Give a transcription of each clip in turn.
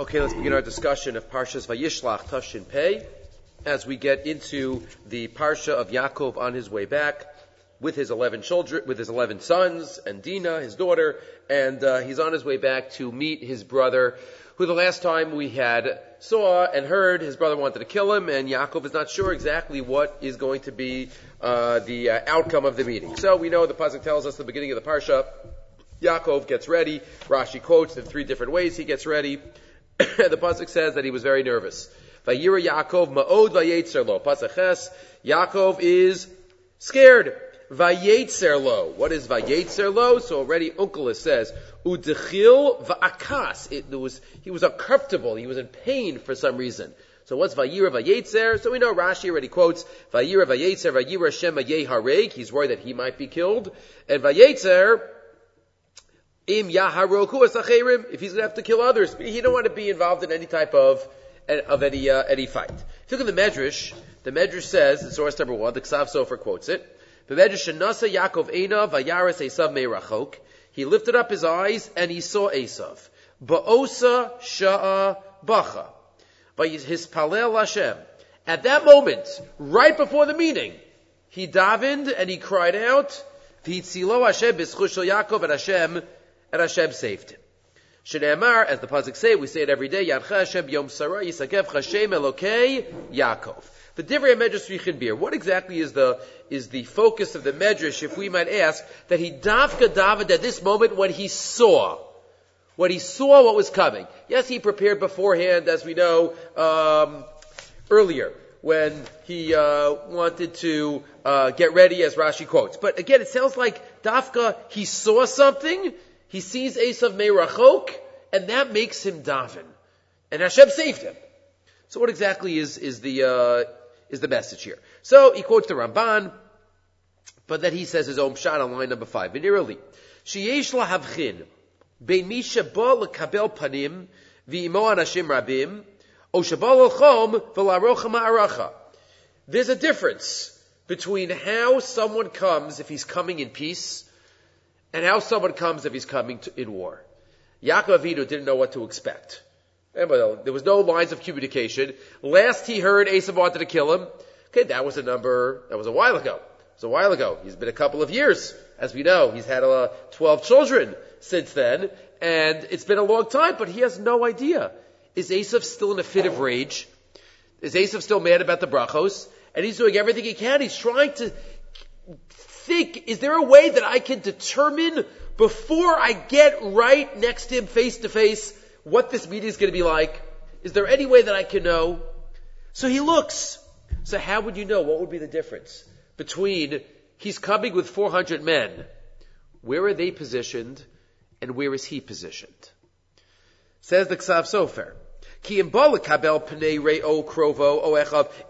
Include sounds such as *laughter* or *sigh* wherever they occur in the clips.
Okay, let's begin our discussion of Parshas Vayishlach Tashin Pei as we get into the Parsha of Yaakov on his way back with his 11 children, with his 11 sons and Dinah, his daughter, and uh, he's on his way back to meet his brother, who the last time we had saw and heard his brother wanted to kill him, and Yaakov is not sure exactly what is going to be uh, the uh, outcome of the meeting. So we know the pasuk tells us the beginning of the parsha, Yaakov gets ready. Rashi quotes in three different ways he gets ready. *coughs* the pasuk says that he was very nervous. Vayira Yaakov ma'od vayetzer lo. Pasuk ches, Yaakov is scared. Vayetzer lo. What is vayetzer lo? So already Unkelis says, udechil va'akas. It was, he was uncomfortable. He was in pain for some reason. So what's Vayira Vayetzer? So we know Rashi already quotes Vayira Vayetzer Vayira Shema Yehareg. He's worried that he might be killed. And Vayetzer Im Yaharoku Asacherim. If he's going to have to kill others, he don't want to be involved in any type of of any uh, any fight. If you look at the Medrash, the Medrash says in source number one, the Ksav Sofer quotes it. The Medrash Shenasa Yaakov Eina Vayaris Esav Meirachok. He lifted up his eyes and he saw Esav. Ba'osa Sha'a Bacha by his Palel Hashem. At that moment, right before the meeting, he davened and he cried out, V'hitzilo Hashem b'schushel Yaakov and Hashem, and Hashem saved him. Shneemar, as the pasuk say, we say it every day, Yadcha Hashem Yom Sarah Yisakev Hashem Elokei Yaakov. The Divrei Medrash Richin Bir. What exactly is the is the focus of the Medrash, if we might ask, that he dafka davened at this moment when he saw when he saw what was coming. Yes, he prepared beforehand, as we know um, earlier, when he uh, wanted to uh, get ready, as Rashi quotes. But again, it sounds like Dafka, he saw something, he sees Esav Meirachok, and that makes him Davin. And Hashem saved him. So what exactly is, is the, uh, is the message here? So he quotes the Ramban, but then he says his own shot on line number five. Nearly. Sheyesh lahavchin, bein mi sheba lekabel panim, v'imo anashim rabim, o sheba l'chom, v'larocha aracha. There's a difference between how someone comes, if he's coming in peace, and how someone comes if he's coming to, in war. Yaakov Avinu didn't know what to expect. There was no lines of communication. Last he heard Esav wanted to kill him. Okay, that was a number, that was a while ago. It was a while ago. He's been a couple of years. As we know, he's had uh, 12 children since then, and it's been a long time, but he has no idea. Is Esav still in a fit of rage? Is Esav still mad about the brachos? And he's doing everything he can. He's trying to think, is there a way that I can determine before I get right next to him face to face what this meeting is going to be like? Is there any way that I can know? So he looks. So how would you know? What would be the difference between he's coming with 400 men? Where are they positioned? and where is he positioned? Says the Ksav Sofer.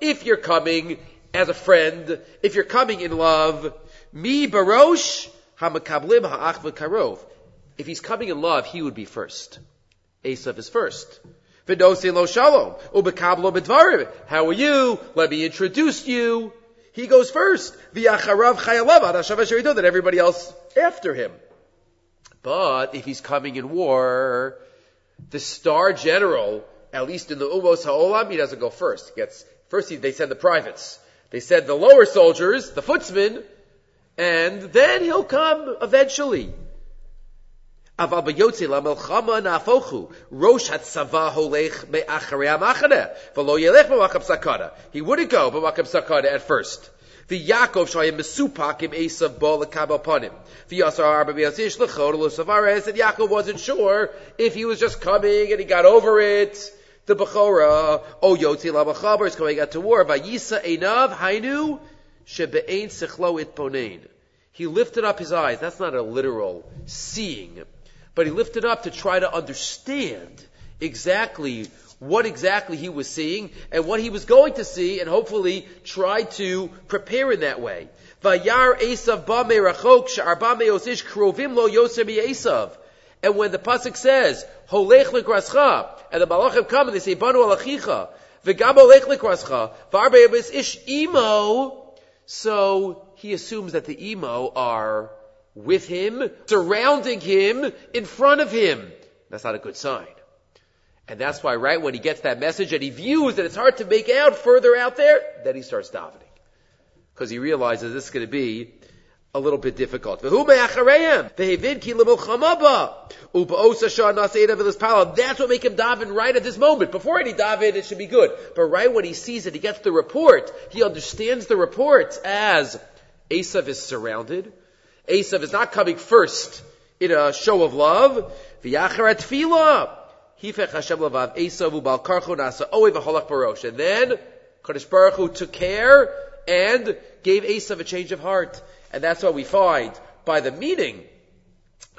If you're coming as a friend, if you're coming in love, mi barosh hamakablim ha'ach v'karov. If he's coming in love, he would be first. Esav is first. V'nosi lo shalom. Ubekablo b'dvarim. How are you? Let me introduce you. He goes first. V'yacharav chayalav. That everybody else after him. But if he's coming in war, the star general, at least in the Umos Ha'olam, he doesn't go first. He gets, first he, they send the privates. They send the lower soldiers, the footsmen, and then he'll come eventually. But He wouldn't go b'makam sakana at first. The Yaakov shayim mesupakim esav bo lekab upon him. The Yasar Arba Biyazish lechod lusavares. And Yaakov wasn't sure if he was just coming and he got over it. The Bechora, oh Yotzi Lamachaber is coming out to war. Vayisa Enav Hainu he lifted up his eyes. That's not a literal seeing, but he lifted up to try to understand exactly what exactly he was seeing and what he was going to see and hopefully try to prepare in that way. Vayar Esav ba merachok she'arba meosish krovim lo yoser Esav. And when the pasuk says holech likrascha, and the malachim come and they say banu alachicha, v'gam holech likrascha, v'arbe ish imo, so he assumes that the emo are with him, surrounding him, in front of him. That's not a good sign. And that's why right when he gets that message and he views that it's hard to make out further out there, then he starts davening. Because he realizes this is going to be a little bit difficult. That's what make him daven right at this moment. Before any daven, it should be good. But right when he sees it, he gets the report. He understands the report as Esav is surrounded. Esav is not coming first in a show of love. And then Kadosh Baruch Hu took care and gave Esav a change of heart. And that's what we find by the meaning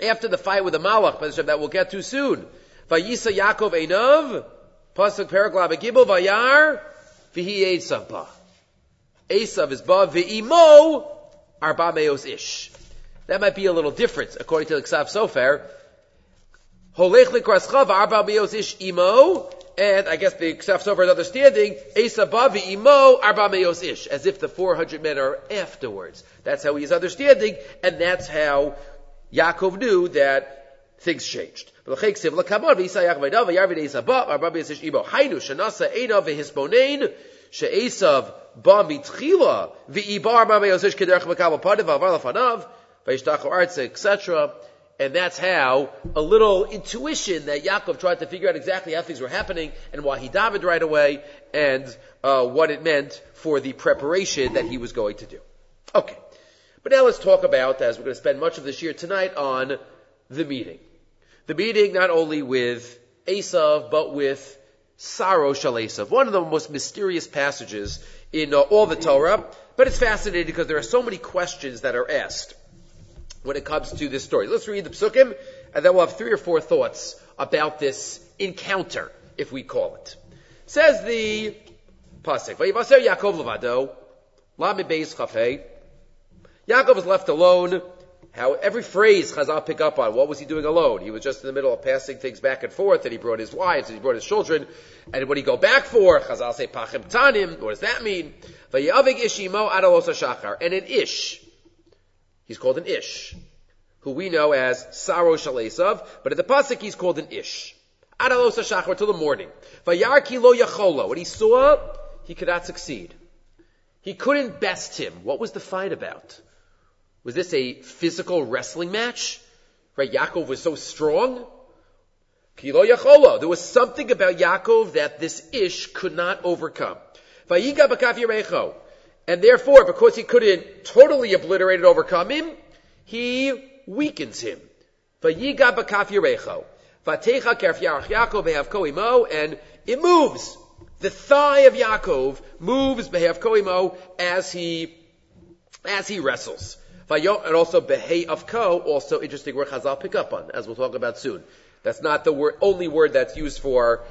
after the fight with the Malach, that we'll get to soon. Vayisa Yaakov Einav, Pasuk Paraglab Gibel Vayar, Vihi Esav Ba. Esav is Ba, V'imo, Arba Meos Ish. That might be a little different, according to the Ksav Sofer. Holech Likraschav, Arba Meos Ish Imo, and I guess the Ksav Sofer is understanding, Esabavi imo arba meos ish, as if the 400 men are afterwards. That's how he's understanding, and that's how Yaakov knew that things changed. etc. And that's how a little intuition that Yaakov tried to figure out exactly how things were happening and why he davened right away and uh, what it meant for the preparation that he was going to do. Okay. But now let's talk about, as we're going to spend much of this year tonight, on the meeting. The meeting not only with Esav, but with Saro Shal one of the most mysterious passages in uh, all the Torah, but it's fascinating because there are so many questions that are asked when it comes to this story. Let's read the psukim, and then we'll have three or four thoughts about this encounter, if we call it. Says the pasuk, "Vayivaser Yaakov levado, lami beis chafei." Yaakov was left alone. How every phrase Chazal pick up on. What was he doing alone? He was just in the middle of passing things back and forth, and he brought his wives, and he brought his children. And what did he go back for? Chazal say pachim tanim. What does that mean? Vayavig ishimo shachar. And an ish He's called an Ish, who we know as Saro Shalesav, but at the Pasuk he's called an Ish. Adalosa Shachar till the morning. Vayarki lo yacholo. What he saw, he could not succeed. He couldn't best him. What was the fight about? Was this a physical wrestling match? Right? Yaakov was so strong. Kilo Yacholo. There was something about Yaakov that this Ish could not overcome. Vayiga b'kaf. And therefore, because he couldn't totally obliterate and overcome him, he weakens him. Vayiga b'kaf yirecho. Vatecha kerf yarach Yaakov behav and it moves. The thigh of Yaakov moves behav koimo as he, as he wrestles. And also behei of ko, also interesting word Chazal pick up on, as we'll talk about soon. That's not the word, only word that's used for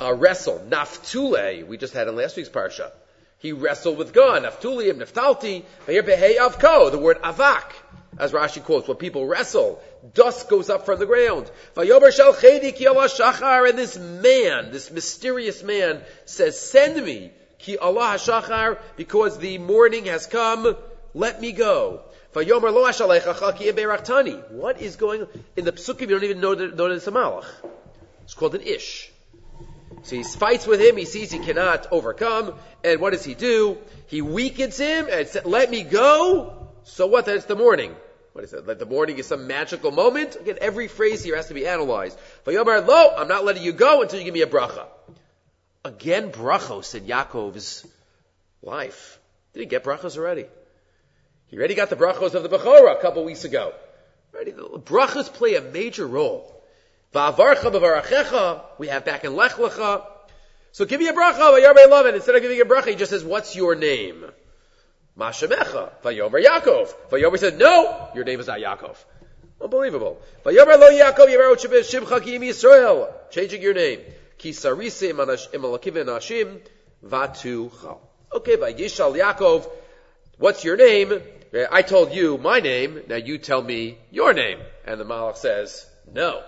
uh, wrestle. Naftule, we just had in last week's parsha. He wrestled with God. Naftuliim, Naftalti, Avko, the word avak, as Rashi quotes, when people wrestle, dust goes up from the ground. Shachar, and this man, this mysterious man, says, send me, ki Allah Shachar, because the morning has come, let me go. What is going on? In the psukim, you don't even know that, know that it's a malach. It's called an ish. So he fights with him, he sees he cannot overcome, and what does he do? He weakens him and says, let me go. So what? Then it's the morning. What is it? Like the morning is some magical moment? Again, every phrase here has to be analyzed. Vayomer lo, I'm not letting you go until you give me a bracha. Again, brachos in Yaakov's life. Did he get brachos already? He already got the brachos of the Bechorah a couple weeks ago. Already, brachos play a major role. Va'avarcha we have back in Lech Lecha. So give me a bracha, va'yarbei lovin. Instead of giving a bracha, he just says, what's your name? Mashemecha, va'yomer Yaakov. Va'yomer said, no, your name is not Yaakov. Unbelievable. Va'yomer lo Yaakov, yemerot shimcha ki Yisrael. Changing your name. Ki sarise imalakivin ashim, vatucha. Okay, va'yishal Yaakov, what's your name? I told you my name, now you tell me your name. And the Malach says, no.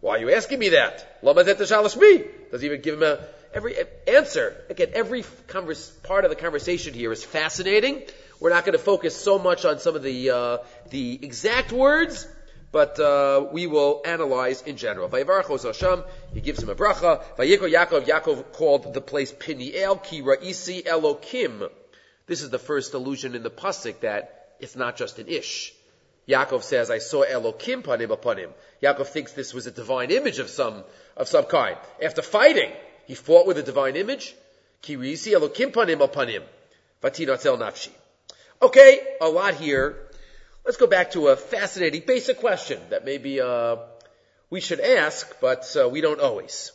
Why are you asking me that? Does he even give him a, every answer? Again, every converse, part of the conversation here is fascinating. We're not going to focus so much on some of the, uh, the exact words, but uh, we will analyze in general. He gives him a bracha. Yaakov, Yaakov called the place Piniel Ki Ra'isi Elokim. This is the first allusion in the pasuk that it's not just an ish. Yaakov says, "I saw Elokim panim upon him." Yaakov thinks this was a divine image of some of some kind. After fighting, he fought with a divine image. Ki Ra'isi Elokim panim upon him. Vatinatel nafshi. Okay, a lot here. Let's go back to a fascinating basic question that maybe uh, we should ask, but uh, we don't always.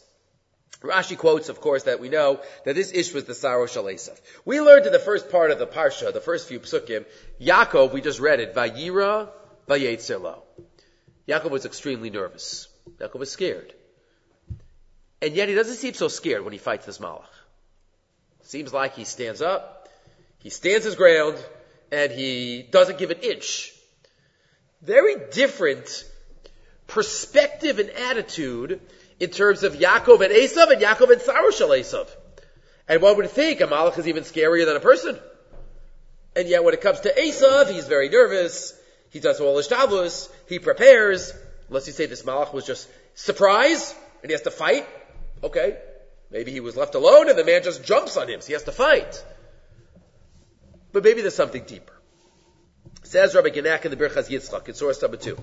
Rashi quotes, of course, that we know that this ish was the Saro Shalesav. We learned in the first part of the Parsha, the first few psukim, Yaakov, we just read it, Vayira, Vayetzelo. Yaakov was extremely nervous. Yaakov was scared. And yet he doesn't seem so scared when he fights this Malach. Seems like he stands up, he stands his ground, and he doesn't give an inch very different perspective and attitude in terms of Yaakov and Esav and Yaakov and Sarushal Esav. And one would think a Malach is even scarier than a person. And yet when it comes to Esav, he's very nervous. He does all his He prepares. Unless you say this Malach was just surprise and he has to fight. Okay. Maybe he was left alone and the man just jumps on him, so he has to fight. But maybe there's something deeper. Says Rabbi Genack in the Birchas Yitzchak in source number two.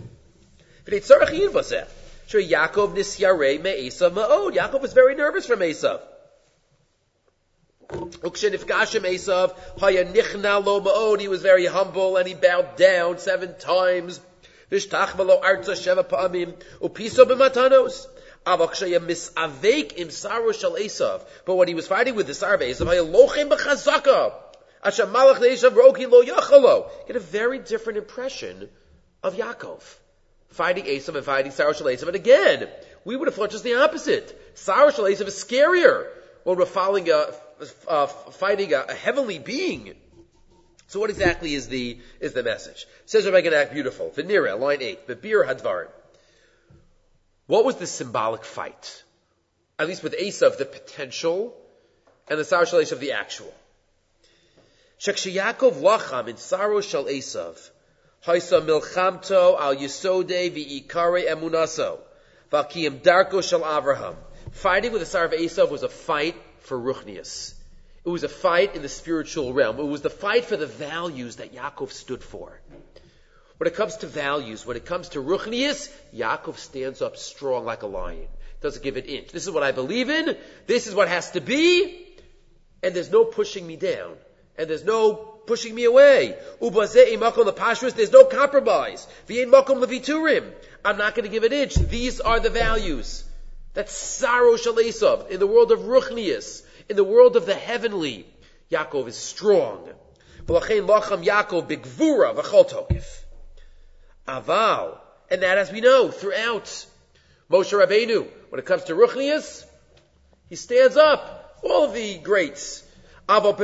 Yaakov was very nervous from Esav. Ukshenifkashim Esav, haya nichna lo ma'od. He was very humble and he bowed down seven times. Vishtachma lo arza sheva pa'amim. Upiso b'matanos. But when he was fighting with the sar of Esav. Get a very different impression of Yaakov. Fighting Esav and fighting Sarah Shalasav. And again, we would have thought just the opposite. Sarah Shalasav is scarier when we're following a, uh, fighting a, a, heavenly being. So what exactly is the, is the message? Says Rabbi Genack beautiful. Venira, line 8. The beer hadvar. What was the symbolic fight? At least with Esav, the potential, and the Sarah of the actual. Shekshiyakov lacham in saro shal Esav, haisa milchamto al yisode v'ikare emunaso, v'akiyim darko shal Avraham. Fighting with the sar of Esav was a fight for ruchnias. It was a fight in the spiritual realm. It was the fight for the values that Yaakov stood for. When it comes to values, when it comes to ruchnias, Yaakov stands up strong like a lion. Doesn't give an inch. This is what I believe in. This is what has to be. And there's no pushing me down and there's no pushing me away. There's no compromise. I'm not going to give an inch. These are the values. That's Saro Shalesav. In the world of Ruchnius, in the world of the heavenly, Yaakov is strong. Yaakov bigvura v'chol Aval. And that, as we know, throughout Moshe Rabbeinu, when it comes to Ruchnius, he stands up. All of the greats, Aval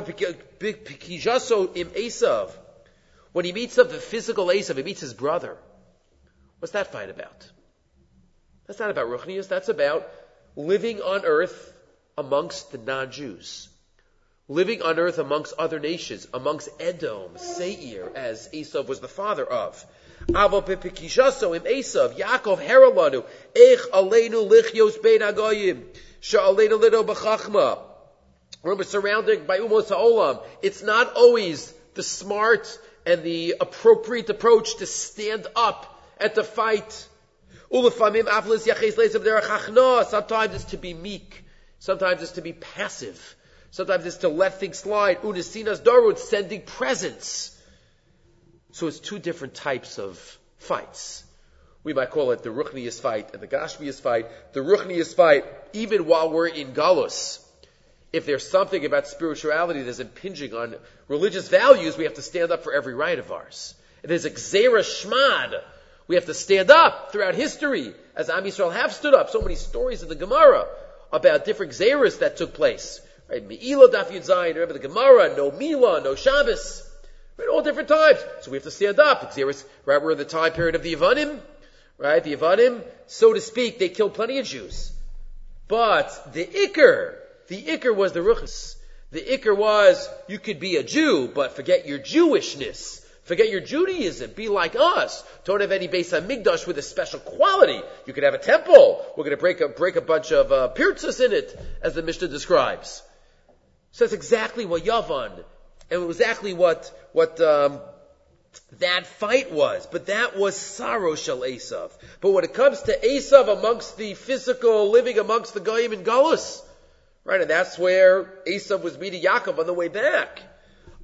Pikijaso im Esav. When he meets up the physical Esav, he meets his brother. What's that fight about? That's not about Ruchnias, that's about living on earth amongst the non-Jews. Living on earth amongst other nations, amongst Edom, Seir, as Esav was the father of. Avo pepikishaso im Esav, Yaakov heralanu, ech aleinu lichyos bein agoyim, sha'aleinu lido b'chachma, we're surrounded by umos ha'olam, it's not always the smart and the appropriate approach to stand up and to fight. Sometimes it's to be meek. Sometimes it's to be passive. Sometimes it's to let things slide. Unisinas darud, sending presents. So it's two different types of fights. We might call it the Ruchnius fight and the Gashmius fight. The Ruchnius fight, even while we're in Galus, if there's something about spirituality that's impinging on religious values, we have to stand up for every right of ours. There's a Xera Shmad, we have to stand up throughout history, as Am Yisrael have stood up. So many stories in the Gemara about different Xeras that took place. Right? Me'ila Daf Yud Zayin, remember the Gemara, no Mila, no Shabbos. Right? All different times. So we have to stand up. Xeras, right, we're in the time period of the Yavanim, right? The Yavanim, so to speak, they killed plenty of Jews. But the Iker, the ikr was the ruchas. The ikr was you could be a Jew, but forget your Jewishness. Forget your Judaism. Be like us. Don't have any base on Migdash with a special quality. You could have a temple. We're going to break a, break a bunch of uh, pirzas in it, as the Mishnah describes. So that's exactly what Yavan, and exactly what, what, um, that fight was. But that was saro shel Esav. But when it comes to Esav amongst the physical living amongst the Goyim and Gullus, right, and that's where Esav was meeting Yaakov on the way back.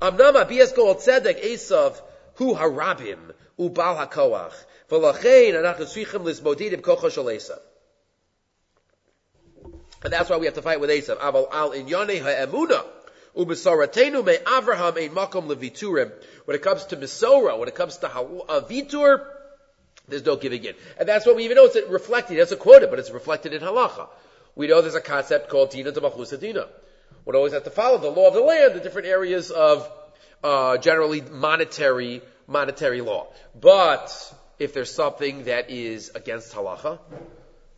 Amnam Abiyas Gold Tzedek Esav hu harabim ubal hakoach. V'lachein anachnu tzrichim lizmodidim kocha shel Esav. And that's why we have to fight with Esav. Aval al inyane ha'emuna. Ubesaratenu me Avraham ein makom leviturim. When it comes to Misora, when it comes to Vitur, there's no giving in. And that's what we even know it's reflected. It's a quoted, but it's reflected in halacha. We know there's a concept called Dina d'Malchusa Dina. One always have to follow the law of the land, the different areas of uh, generally monetary monetary law. But if there's something that is against halacha,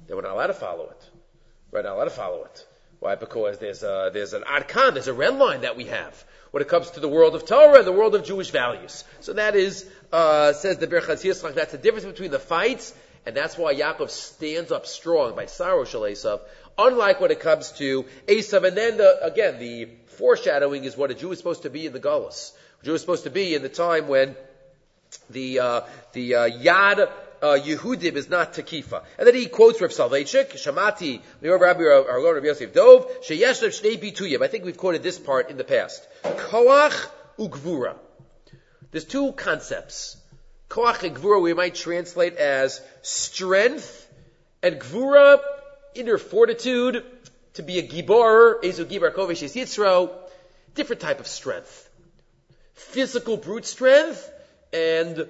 then we're not allowed to follow it. We're not allowed to follow it. Why? Because there's a, there's an arkan, there's a red line that we have when it comes to the world of Torah and the world of Jewish values. So that is, uh, says the Berchas Yitzchak, that's the difference between the fights, and that's why Yaakov stands up strong by saro Shal Esav, unlike when it comes to Esav, and then the, again, the foreshadowing is what a Jew is supposed to be in the Gullus. A Jew is supposed to be in the time when the, uh, the, uh, Yad, uh, Yehudim is not Takifa. And then he quotes Rav Soloveitchik, Shamati, Rabbi our Lord Rabbi Yosef Dov, Sheyesh Shnei Bituyim. I think we've quoted this part in the past. Koach ugvura. There's two concepts. Koach and gvura we might translate as strength, and gvura, inner fortitude, to be a gibor, ezu gibar kovesh yitzro, different type of strength. Physical brute strength, and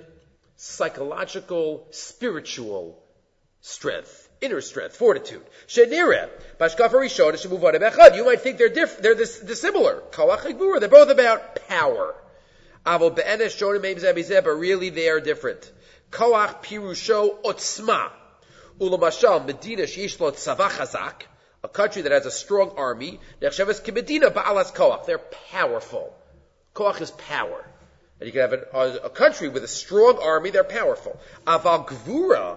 psychological, spiritual strength, inner strength, fortitude. Shenire, Bashkafa Rishon, Shemuvane Bechad. You might think they're different, they're dissimilar. Kalach they're both about power. Avo Be'enesh Shonim Meibzeh but really they are different. Koach Pirusho Otzma. Ulamashal Medina Shishlo Tzavach Hazak, a country that has a strong army. Nechshavas Kibedina Ba'alas Koach. They're powerful. Koach is power. And you can have a, country with a strong army, they're powerful. Aval Gvura,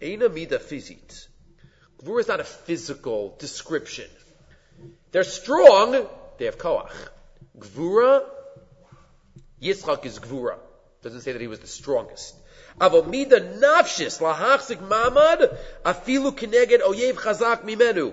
Eina Mida Fizit. Gvura is not a physical description. They're strong, they have Koach. Gvura, Yitzchak is Gvura. Doesn't say that he was the strongest. Aval Mida Nafshis, Lahachzik Mamad, Afilu Kineged Oyev Chazak Mimenu.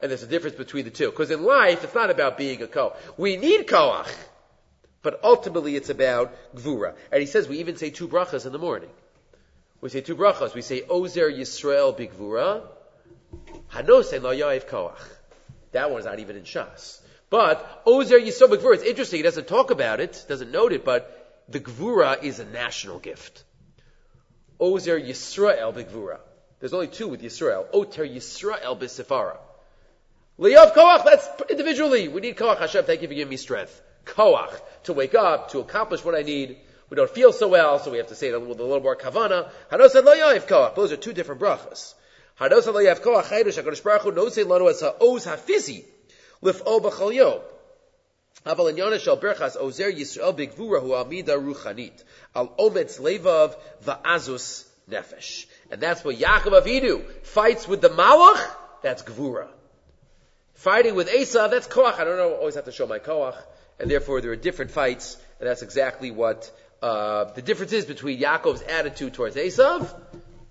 And there's a difference between the two. Because in life, it's not about being a koach. We need koach. But ultimately it's about Gvura. And he says we even say two brachas in the morning. We say two brachas. We say Ozer Yisrael Bigvura, Hanose Lo Yaev Koach. That one's not even in Shas. But Ozer Yisrael Bigvura, it's interesting. He doesn't talk about it, doesn't note it, but the Gvura is a national gift. Ozer Yisrael Bigvura. There's only two with Yisrael. Oter Yisrael B'Sifara. Liyav Koach, that's individually. We need Koach. Hashem, thank you for giving me strength koach to wake up, to accomplish what I need. We don't feel so well, so we have to say it with a little more kavana. Hanos lo yaif koach. Those are two different brachas. Hanos lo yaif koach chaydush HaKadosh Baruch Hu knows lanu as ha'oz hafizi lif'o b'chol yom. אבל עניין של ברכס עוזר ישראל בגבורה הוא עמידה רוחנית, על אומץ לבב va'azus nefesh. And that's what Yaakov Avinu fights with the Malach, that's Gvura. Fighting with Asa, that's Koach. I don't know, always have to show my Koach and therefore there are different fights, and that's exactly what uh, the difference is between Yaakov's attitude towards Esav,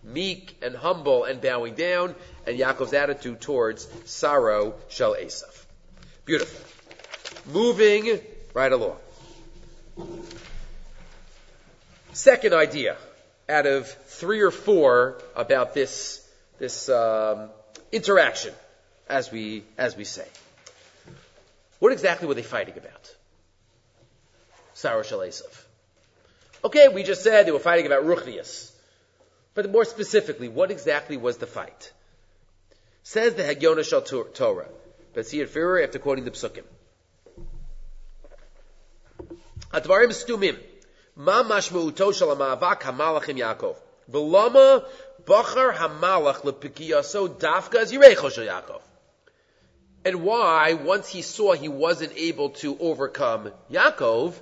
meek and humble and bowing down, and Yaakov's attitude towards saro, shall Esav. Beautiful. Moving right along. Second idea out of three or four about this this um, interaction, as we as we say. What exactly were they fighting about? Sarah Shal Okay, we just said they were fighting about Ruchnius. But more specifically, what exactly was the fight? Says the Hagyona Shal Torah. But see it further after quoting the Psukim. Advarim stumim. Ma mashmu'uto shel ha'ma'avak ha'malachim Yaakov. V'lama bachar ha'malach lepikiyaso dafka as yirecho shel Yaakov. And why, once he saw he wasn't able to overcome Yaakov,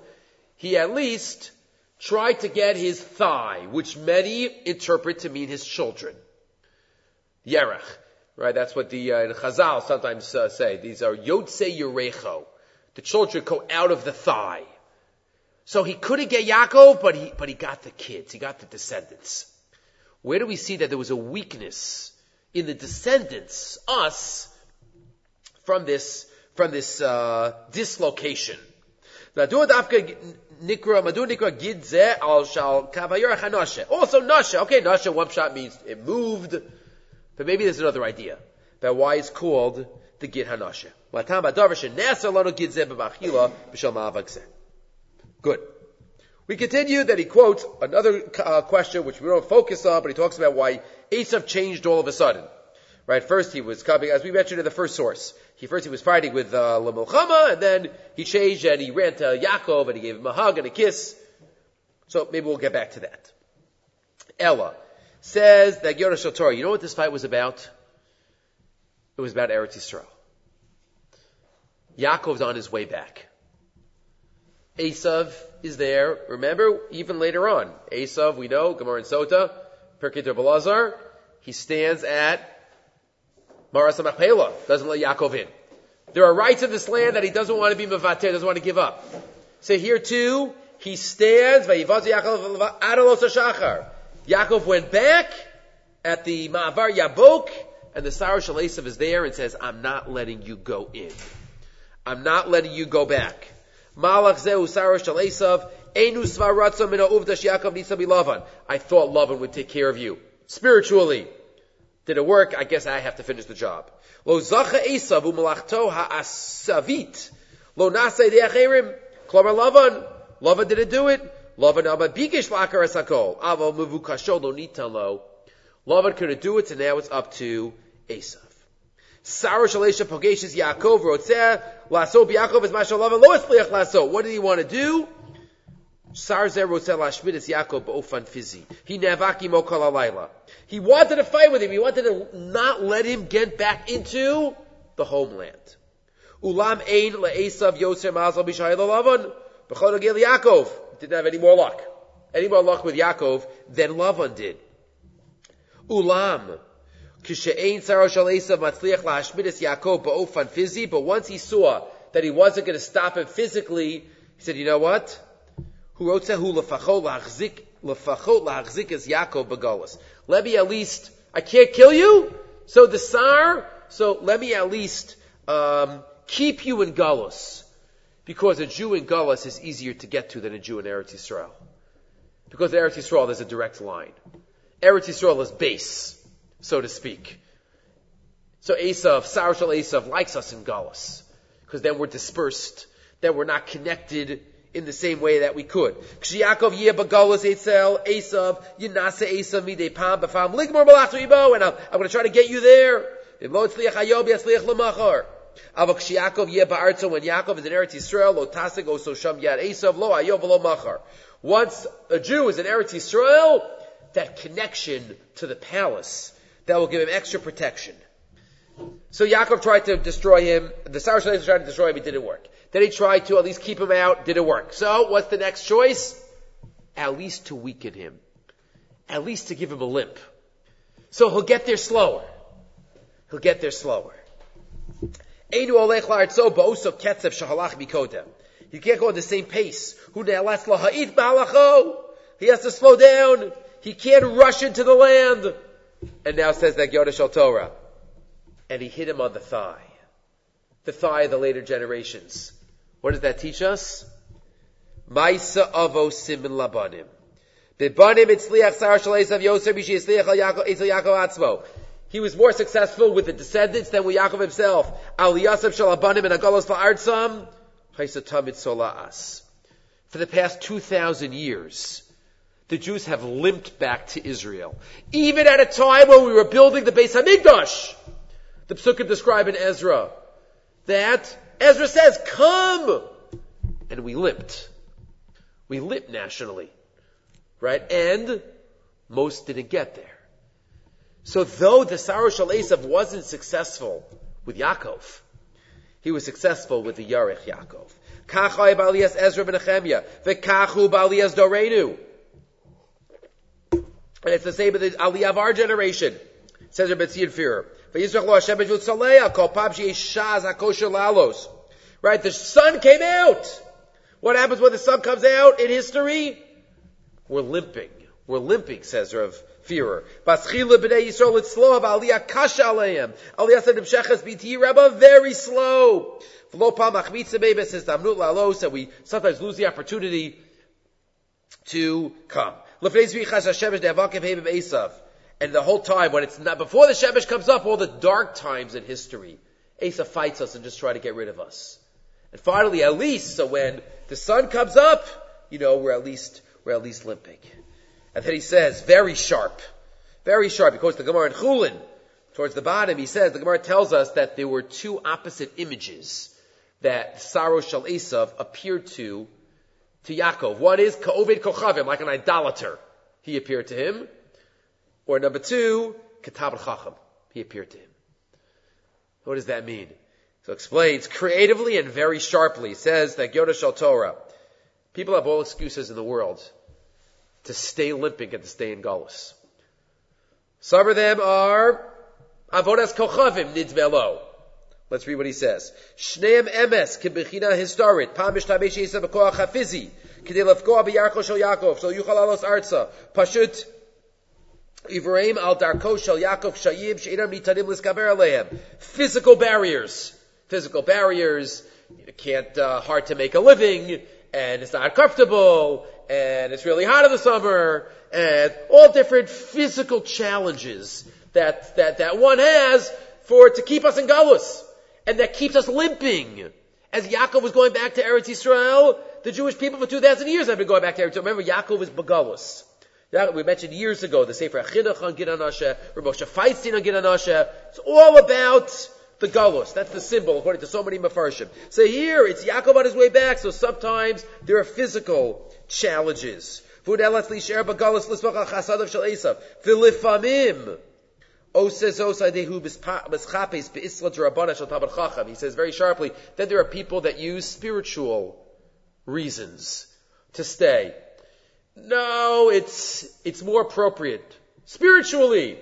he at least tried to get his thigh, which many interpret to mean his children. Yerech. Right, that's what the uh, Chazal sometimes uh, say. These are Yotze Yerecho. The children go out of the thigh. So he couldn't get Yaakov, but he, but he got the kids. He got the descendants. Where do we see that there was a weakness in the descendants, us, from this, from this, uh, dislocation? Also Nasha. Okay, Nasha, one shot means it moved. But maybe there's another idea about why it's called the Gid Hanasha. Good. We continue that he quotes another uh, question which we don't focus on, but he talks about why Esav changed all of a sudden. Right, first he was coming, as we mentioned in the first source. He first he was fighting with uh, Lamilchama, and then he changed and he ran to Yaakov and he gave him a hug and a kiss. So maybe we'll get back to that. Ella says that Yoda Torah. You know what this fight was about? It was about Eretz Yisrael. Yaakov's on his way back. Esav is there. Remember, even later on, Esav, we know, Gemara and Sota, Perkei Balazar, he stands at Maras Machpelah, doesn't let Yaakov in. There are rights of this land that he doesn't want to be Mavater, doesn't want to give up. So here too, he stands, Yaakov went back at the Ma'avar Yabok, and the Sarah Shalesav is there and says, I'm not letting you go in. I'm not letting you go back. Malach Zehu Sarah Shalesav, Enu Svaratza Mina Yaakov Lavan. I thought Lavan would take care of you. Spiritually. Did it work? I guess I have to finish the job. Lo zacha Esav u'malachto ha'asavit. Lo nasa de'acherim. Klomer Lavan. Lavan didn't do it. Lavan Abba Bigish Lakar Esakol. Avo Muvukasho Lo Nitalo. Lavan couldn't do it, so now it's up to Esav. Sarah Shalesha Pogeshes Yaakov Rotzeh Lasso Yaakov is Mashal Lavan Lo Espliach Lasso. What did he want to do? Sar Zer Rotzeh Lashmidis Yaakov Ofan Fizi. He Navaki Mokal Alayla. He wanted to fight with him. He wanted to not let him get back into the homeland. Ulam Ein LeEsav Yoser Mazal B'Shayel Lavan. B'Chol Yaakov didn't have any more luck. Any more luck with Yaakov than Lavan did. Ulam. Kishe'ein Sarah Shalesav Matzliach Lashmidis Yaakov Ba'ofan Fizi, but once he saw that he wasn't going to stop him physically, he said, you know what? Lachzik is Yaakov. Let me at least, I can't kill you, so the Sar, so let me at least, um, keep you in Golos. Because a Jew in Gullus is easier to get to than a Jew in Eretz Yisrael. Because in Eretz Yisrael there's a direct line. Eretz Yisrael is base, so to speak. So Esav, Sarashal Esav likes us in Gullus. Because then we're dispersed. Then we're not connected in the same way that we could. Yeh etzel, Esav, Esav midei pam b'fam, ligmor and I'm, I'm going to try to get you there. Tzliach hayob yatzliach Yaakov yeh when Yaakov is in Eretz Yisrael, lo tasig oso sham yad Esav, lo ayov lo. Once a Jew is in Eretz Yisrael, that connection to the palace, that will give him extra protection. So Yaakov tried to destroy him, the Saracens tried to destroy him, it didn't work. Then he tried to at least keep him out, didn't work. So, what's the next choice? At least to weaken him. At least to give him a limp. So he'll get there slower. He'll get there slower. He can't go at the same pace. He has to slow down. He can't rush into the land. And now says that Yodesh Torah. And he hit him on the thigh. The thigh of the later generations. What does that teach us? Maisa avo simin labanim. Bebanim itzliach sar Yosef bishi itzliach atzmo. He was more successful with the descendants than with Yaakov himself. Al Yasef Shalabanim and Agalos La'artzam. For the past 2,000 years, the Jews have limped back to Israel. Even at a time when we were building the Beis Hamikdash. The Psukim describe in Ezra that Ezra says, come! And we limped. We limped nationally. Right? And most didn't get there. So though the Sarah Shal Esav wasn't successful with Yaakov, he was successful with the Yarech Yaakov. Kachai Balias Ezra ben Nehemiah, v'kachu Balias Dorenu. And it's the same with the Aliyah of our generation. Says Rabbi Tzid Führer. Right, the sun came out. What happens when the sun comes out in history? We're limping. We're limping, says Rav BT very slow. So we sometimes lose the opportunity to come. And the whole time, when it's not, before the Shemesh comes up, all the dark times in history, Esav fights us and just try to get rid of us. And finally, at least, so when the sun comes up, you know, we're at least, we're at least limping. And then he says, very sharp. Very sharp. He quotes the Gemara in Chulin. Towards the bottom, he says, the Gemara tells us that there were two opposite images that Saros Shal Esav appeared to, to Yaakov. One is Ka'oved Kochavim, like an idolater. He appeared to him. Or number two, Katab Chacham. He appeared to him. What does that mean? So explains creatively and very sharply. He says that Yoda Shal Torah. People have all excuses in the world to stay limping and to stay in Galus. Some of them are Avodas Kochavim Nidvelo. Let's read what he says. Shneim emes kibechina historit. Pam mishtamesh yisa b'koach hafizi. K'dei lefkoa b'yarko shel Yaakov. So yuchal alos arza. Pashut Ivraim al darko Yaakov shayib she'inam nitanim liskaber alehem. Physical barriers. Physical barriers. You can't, uh, hard to make a living, and it's not comfortable, and it's really hot in the summer, and all different physical challenges that, that, that one has for, to keep us in Galus, and that keeps us limping. As Yaakov was going back to Eretz Yisrael, the Jewish people for 2,000 years have been going back to Eretz. Remember, Yaakov is Begalus. That we mentioned years ago the Sefer Achinuch on Gid Anasha, Moshe Feinstein on Gid Anasha. It's all about the Galus. That's the symbol, according to so many Mefarshim. So here, it's Yaakov on his way back, so sometimes there are physical challenges. He says very sharply that there are people that use spiritual reasons to stay. No, it's, it's more appropriate. Spiritually,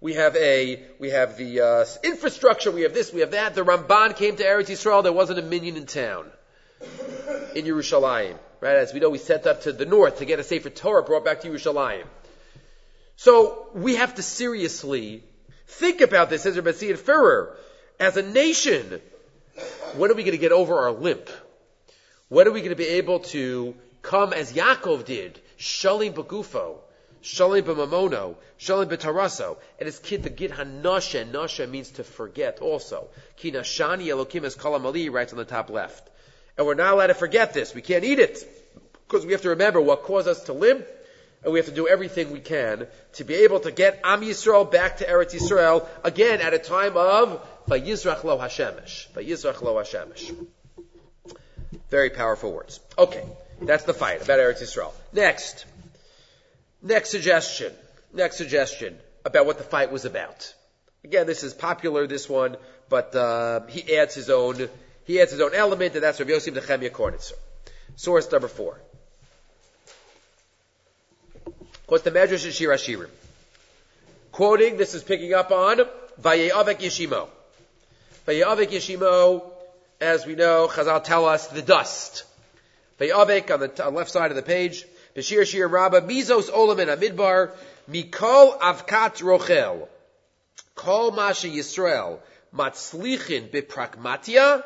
we have a, we have the uh, infrastructure, we have this, we have that. The Ramban came to Eretz Yisrael, there wasn't a minyan in town, in Yerushalayim. Right? As we know, we sent up to the north to get a safer Torah brought back to Yerushalayim. So, we have to seriously think about this, as Rabbi Tzid Führer. As a nation, when are we going to get over our limp? When are we going to be able to come as Yaakov did, shalim bagufo, shalim b'mamono, shalim b'taraso, and his kid the git hanasha, nasha means to forget also. Ki nashani elokim as kalamali writes on the top left. And we're not allowed to forget this. We can't eat it. Because we have to remember what caused us to limp, and we have to do everything we can to be able to get Am Yisrael back to Eretz Yisrael again at a time of Vayizrach lo Hashemesh. Vayizrach lo Hashemesh. Very powerful words. Okay. That's the fight about Eretz Yisrael. Next. Next suggestion. Next suggestion about what the fight was about. Again, this is popular, this one, but uh, he adds his own he adds his own element, and that's Rav Yosef Nechemia Kornitzer. Source number four. Quotes the Medrash and Shir Hashirim. Quoting, this is picking up on Vayeavek Yeshimo. Vayeavek Yeshimo, as we know, Chazal tell us, the dust. Vayeavek on the left side of the page. Bashir Shir Rabba, Mizos Olamin Amidbar, Mikol Avkat Rochel. Kol Masha Yisrael, Matzlichin Biprakmatia,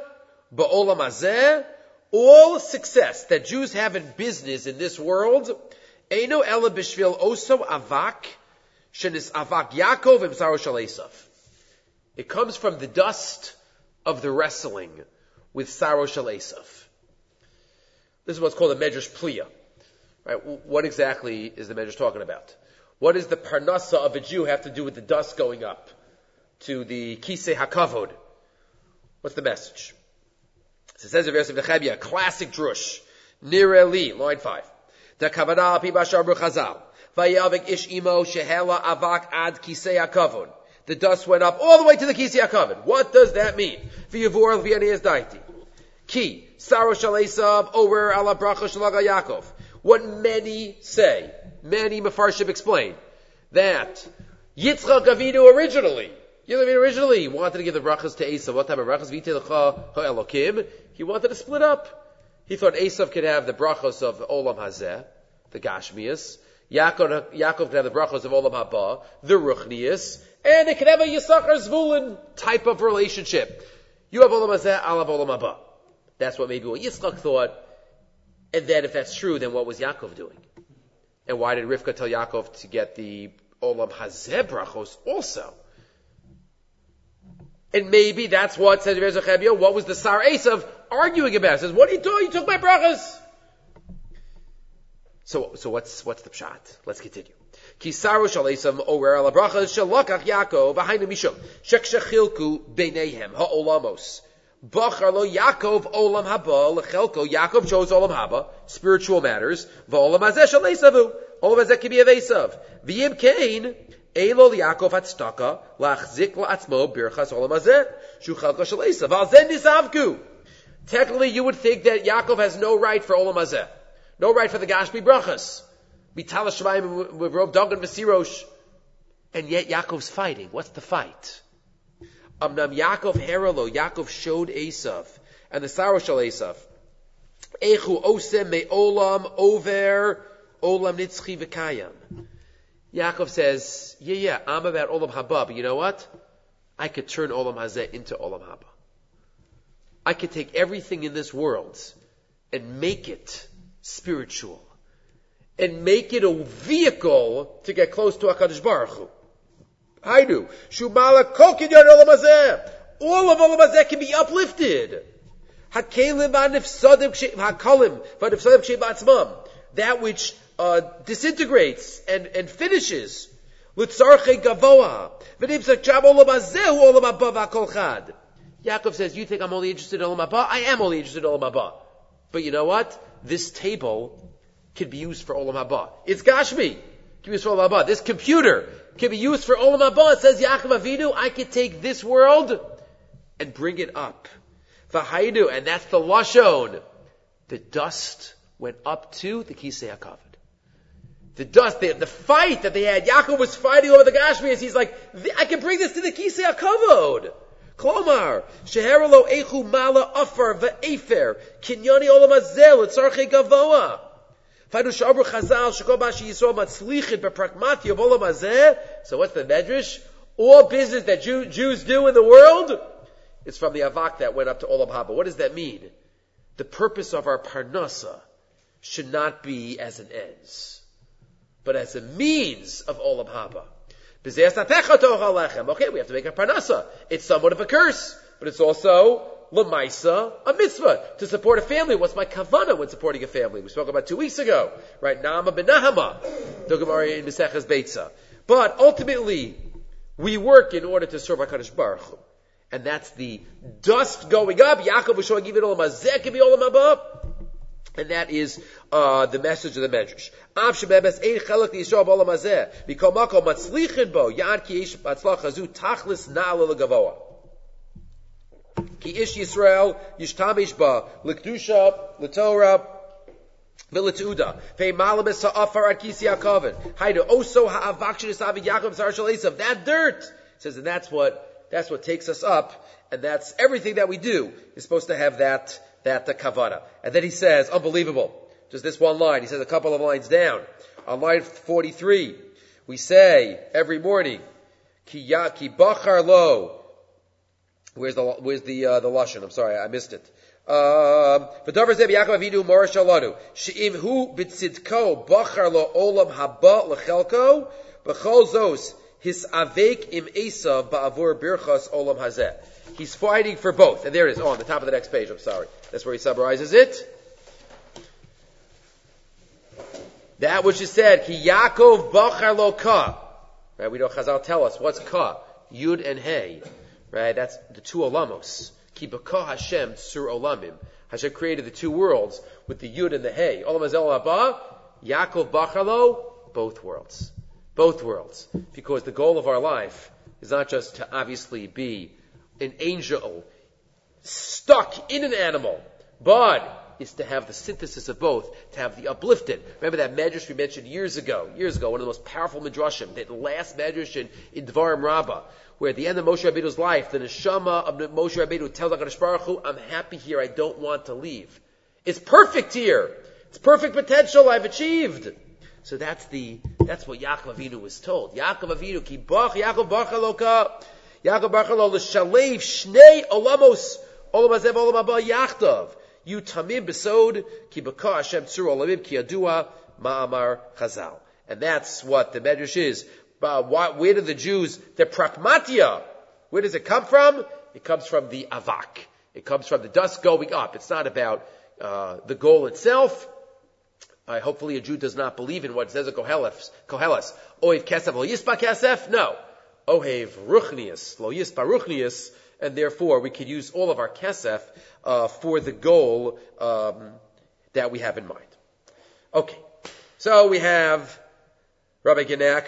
Ba'olam Hazeh, all success that Jews have in business in this world, Eino Ela Bishvil Oso Avak, Shenis Avak Yaakov Imsaro Shalesav. It comes from the dust of the wrestling with Saro Shalesav. This is what's called a Medrash Pliya. Right? What exactly is the Medrash talking about? What does the parnasa of a Jew have to do with the dust going up to the kisei hakavod? What's the message? So it says in Yosef Nechemia, classic drush, nireli, line five. The kavanah pi bashar chazal. Vayavik ish imo shehela avak ad kisei hakavod. The dust went up all the way to the kisei hakavod. What does that mean? V'yavur daiti. Saro Shalesav bracha shalaga Yaakov. What many say, many Mefarshim explain, that Yitzchak Avinu originally, Yitzchak Avinu originally wanted to give the brachas to Esav. What type of brachas? V'itelecha ha'elokim. He wanted to split up. He thought Esav could have the brachos of Olam Hazeh, the Gashmias. Yaakov, Yaakov could have the brachos of Olam Haba, the Ruchnias, and it could have a Yisachar Zvulun type of relationship. You have Olam Hazeh, I'll have Olam Haba. That's what maybe what Yitzchak thought. And then if that's true, then what was Yaakov doing? And why did Rivka tell Yaakov to get the Olam Hazeh brachos also? And maybe that's what says Rezachebio, what was the Sar Esav arguing about? Says, what are you doing? You took my brachas. So, so what's, what's the pshat? Let's continue. Kisaru shaleisam ower ala brachas shalakach Yaakov v'hainu mishum shek shechilku beinehem ha'olamos. Bachar lo Yaakov olam haba lechelko. Yaakov chose olam haba, spiritual matters. V'olam hazeh shaleisavu. Olam hazeh kibi avesav. V'yim kain elo Yaakov hatstaka lachzik la'atzmo birchas olam hazeh shuchelko. Al zen nisavku. Technically, you would think that Yaakov has no right for olam hazeh, no right for the Gashmi brachas. Mitala Shemayim with Rov Dagan Vesirosh. And yet Yaakov's fighting. What's the fight? Amnam Yaakov Heralo, Yaakov showed Esav, and the Saroshal Esav. Echu osem me olam over olam nitzchi v'kayam. Yaakov says, yeah, yeah, I'm about olam haba, but you know what? I could turn olam hazeh into olam haba. I could take everything in this world and make it spiritual. And make it a vehicle to get close to HaKadosh Baruch Hu. I do. Shumala kokin yon olam. All of olam hazeh can be uplifted. Hakelim v'anifsadim hakalim v'anifsadim kshebatzmam. That which uh, disintegrates and, and finishes. L'tzarche gavoa. V'nimsak cham olam hazeh olam haba v'akol chad. Yaakov says, you think I'm only interested in olam haba? I am only interested in olam haba. But you know what? This table can be used for olam haba. It's gashmi. Can be used for olam haba. This computer can be used for Olam Haba. It says Yaakov Avinu, I could take this world and bring it up. V'haidu, and that's the Lashon. The dust went up to the Kisei HaKavod. The dust, the, the fight that they had, Yaakov was fighting over the Gashmias. He's like, I can bring this to the Kisei HaKavod. Klomar, Sheheralo Echu Mala Afar Ve'efer, Kinyani Olam Hazeh, Tzarche Gavoa. So what's the medrash? All business that Jew, Jews do in the world is from the avak that went up to Olam Haba. What does that mean? The purpose of our parnasa should not be as an ends, but as a means of Olam Haba. Okay, we have to make a parnasa. It's somewhat of a curse, but it's also Lamaisa, a mitzvah, to support a family. What's my kavana when supporting a family? We spoke about two weeks ago, right? Nama benahama, Dogamari in Meseches Beitza. But ultimately, we work in order to serve HaKadosh Baruch Hu. And that's the dust going up. Yaakov was showing even olam hazeh be olam haba. And that is uh, the message of the Medrash. Av shebebes ein chelak liyisrael b'olam hazeh. Mikol makom matzlichin bo yad ki yesh batzlach hazu tachlis na'al legavoa. Ki ish Yisrael yishtamish ba l'kedusha l'torah v'letuda pei malamis ha'afar ad kisi ha'koven. Haida oso ha'avak shenisavi Yaakov zar shal that dirt! Says and that's what that's what takes us up and that's everything that we do is supposed to have that that the kavana. And then he says unbelievable. Just this one line. He says a couple of lines down. On line 43 we say every morning ki bachar lo Where's the where's the uh, the lashon? I'm sorry, I missed it. V'davar zeh Yaakov Avinu Mor Shalanu she'im hu b'tzidko bachar lo olam haba lechelko b'chol zos his avek im ba'avur birchas olam hazeh. He's fighting for both, and there it is. Oh, on the top of the next page. I'm sorry. That's where he summarizes it. That which is said, Ki Yaakov Bachar Lo Ka. Right, we know Chazal tell us what's Ka, Yud and Hey. Right, that's the two olamos. Ki Hashem Sur Olamim. Hashem created the two worlds with the Yud and the Hey. Olam Azel Abba, Yaakov Bachar Lo, both worlds. Both worlds. Because the goal of our life is not just to obviously be an angel stuck in an animal, but is to have the synthesis of both, to have the uplifted. Remember that medrash we mentioned years ago, years ago, one of the most powerful midrashim, that last medrash in, in Dvarim Rabbah, where at the end of Moshe Rabbeinu's life, the neshama of Moshe Rabbeinu tells HaKadosh Baruch Hu, I'm happy here, I don't want to leave. It's perfect here. It's perfect potential I've achieved. So that's the, that's what Yaakov Avinu was told. Yaakov Avinu, ki bach, Yaakov bach aloka, Yaakov bach alo, shnei olamos, olam hazev olam haba yachtav. You tamim besod, ki baka Hashem tzur olamim, ki adua ma'amar chazal. And that's what the Medrash is. But where do the Jews, the pragmatia, where does it come from? It comes from the avak. It comes from the dust going up. It's not about uh, the goal itself. Uh, hopefully a Jew does not believe in what says in Koheles. Koheles. Kesef lo yispa kesef? No. Ohev ruchnius lo yispa ruchnius. And therefore we could use all of our kesef uh, for the goal um, that we have in mind. Okay. So we have Rabbi Genack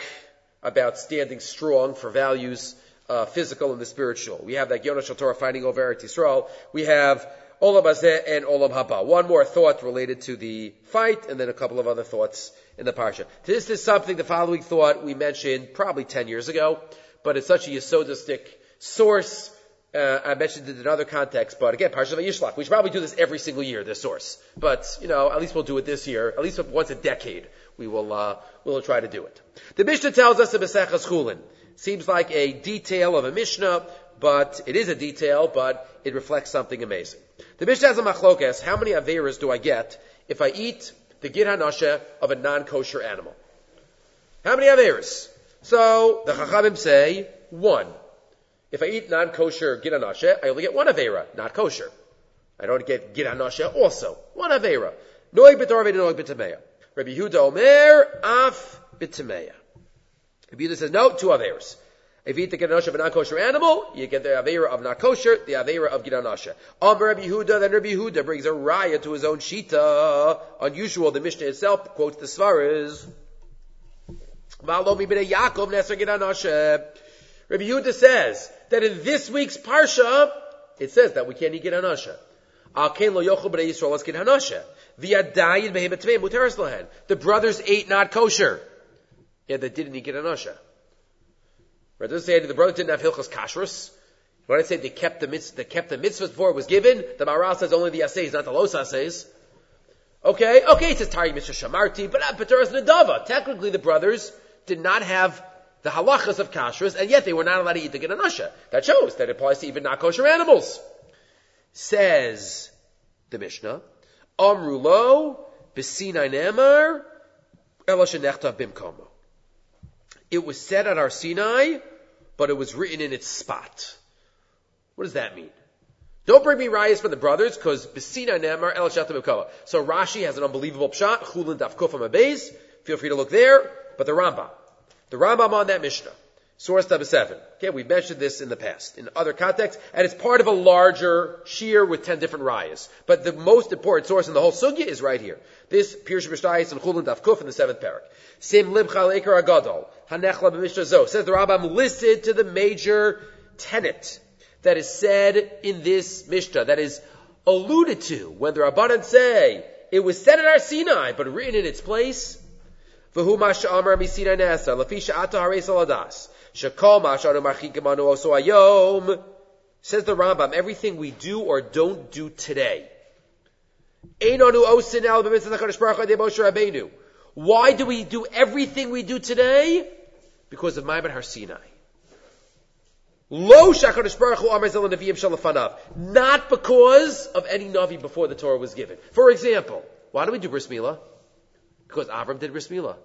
about standing strong for values, uh, physical and the spiritual. We have that Yonah Torah fighting over Eretz Yisrael. We have Olam Hazeh and Olam Haba. One more thought related to the fight, and then a couple of other thoughts in the parsha. This is something, the following thought we mentioned probably 10 years ago, but it's such a yesodistic source. Uh, I mentioned it in other contexts, but again, Parsha Vayishlach. We should probably do this every single year, this source. But, you know, at least we'll do it this year. At least once a decade, we will, uh, we'll try to do it. The Mishnah tells us in Maseches Chulin. Seems like a detail of a Mishnah, but it is a detail, but it reflects something amazing. The Mishnah has a machlokes. How many averas do I get if I eat the gid hanasha of a non-kosher animal? How many averas? So the chachamim say one. If I eat non-kosher hanasha, I only get one avera, not kosher. I don't get hanasha also one avera. Noig b'torvei noig b'tameya. Rabbi Yehuda Omer af b'tameya. Rabbi Yehuda says no, two averas. If you eat the Gidanasha of a non-kosher animal, you get the Avera of not kosher, the Avera of Gidanasha. Amr um, Rabbi Yehuda, then Rabbi Yehuda brings a raya to his own Shita. Unusual, the Mishnah itself quotes the Svaras. Rabbi Yehuda says that in this week's Parsha, it says that we can't eat Gidanasha. Alkein lo yochel b'nei Yisrael as Gidanasha. V'yadayin muteres lohen. The brothers ate not kosher. Yeah, they didn't eat Gidanasha. Right? Doesn't say the brothers didn't have hilchos kashrus. When I say they kept the mitzvah, they kept the mitzvah before it was given, the Maharal says only the assays, not the los assays. Okay, okay, it says Tari Mitzvah Shamarti, but Pateras Nadava. Technically, the brothers did not have the halachas of kashrus, and yet they were not allowed to eat the gananasha. That shows that it applies to even not kosher animals. Says the Mishnah, Amrulo, Besinai Nemar, Eloshenechta Bimkomo. It was said at Har Sinai, but it was written in its spot. What does that mean? Don't bring me rayas from the brothers, because Besina Nemar El So Rashi has an unbelievable pshat, Chulin. Feel free to look there. But the Rambam. The Rambam on that Mishnah. Source number seven. Okay, we've mentioned this in the past, in other contexts, and it's part of a larger shear with ten different rayas. But the most important source in the whole sugya is right here. This Pirush Mishnayis and Chulin Daf Kuf in the seventh parak. Sim Limchal Eker Agadol. Hanechla b'mishnah zo. Says the Rambam, listed to the major tenet that is said in this Mishnah, that is alluded to when the Rabbanan say, it was said in Har Sinai, but written in its place. V'hu masha amar misina nasa, lafisha ata hare saladas. Shakol masha anu marchikim anu oso ayom. Says the Rambam, everything we do or don't do today. Ein anu osin al b'mitzvah chadash baruch hu Moshe Rabbeinu. Why do we do everything we do today? Because of Maimon Har Sinai. Lo shakadosh baruch hu amar neviim shalafanav. Not because of any navi before the Torah was given. For example, why do we do bris milah? Because Avram did bris milah.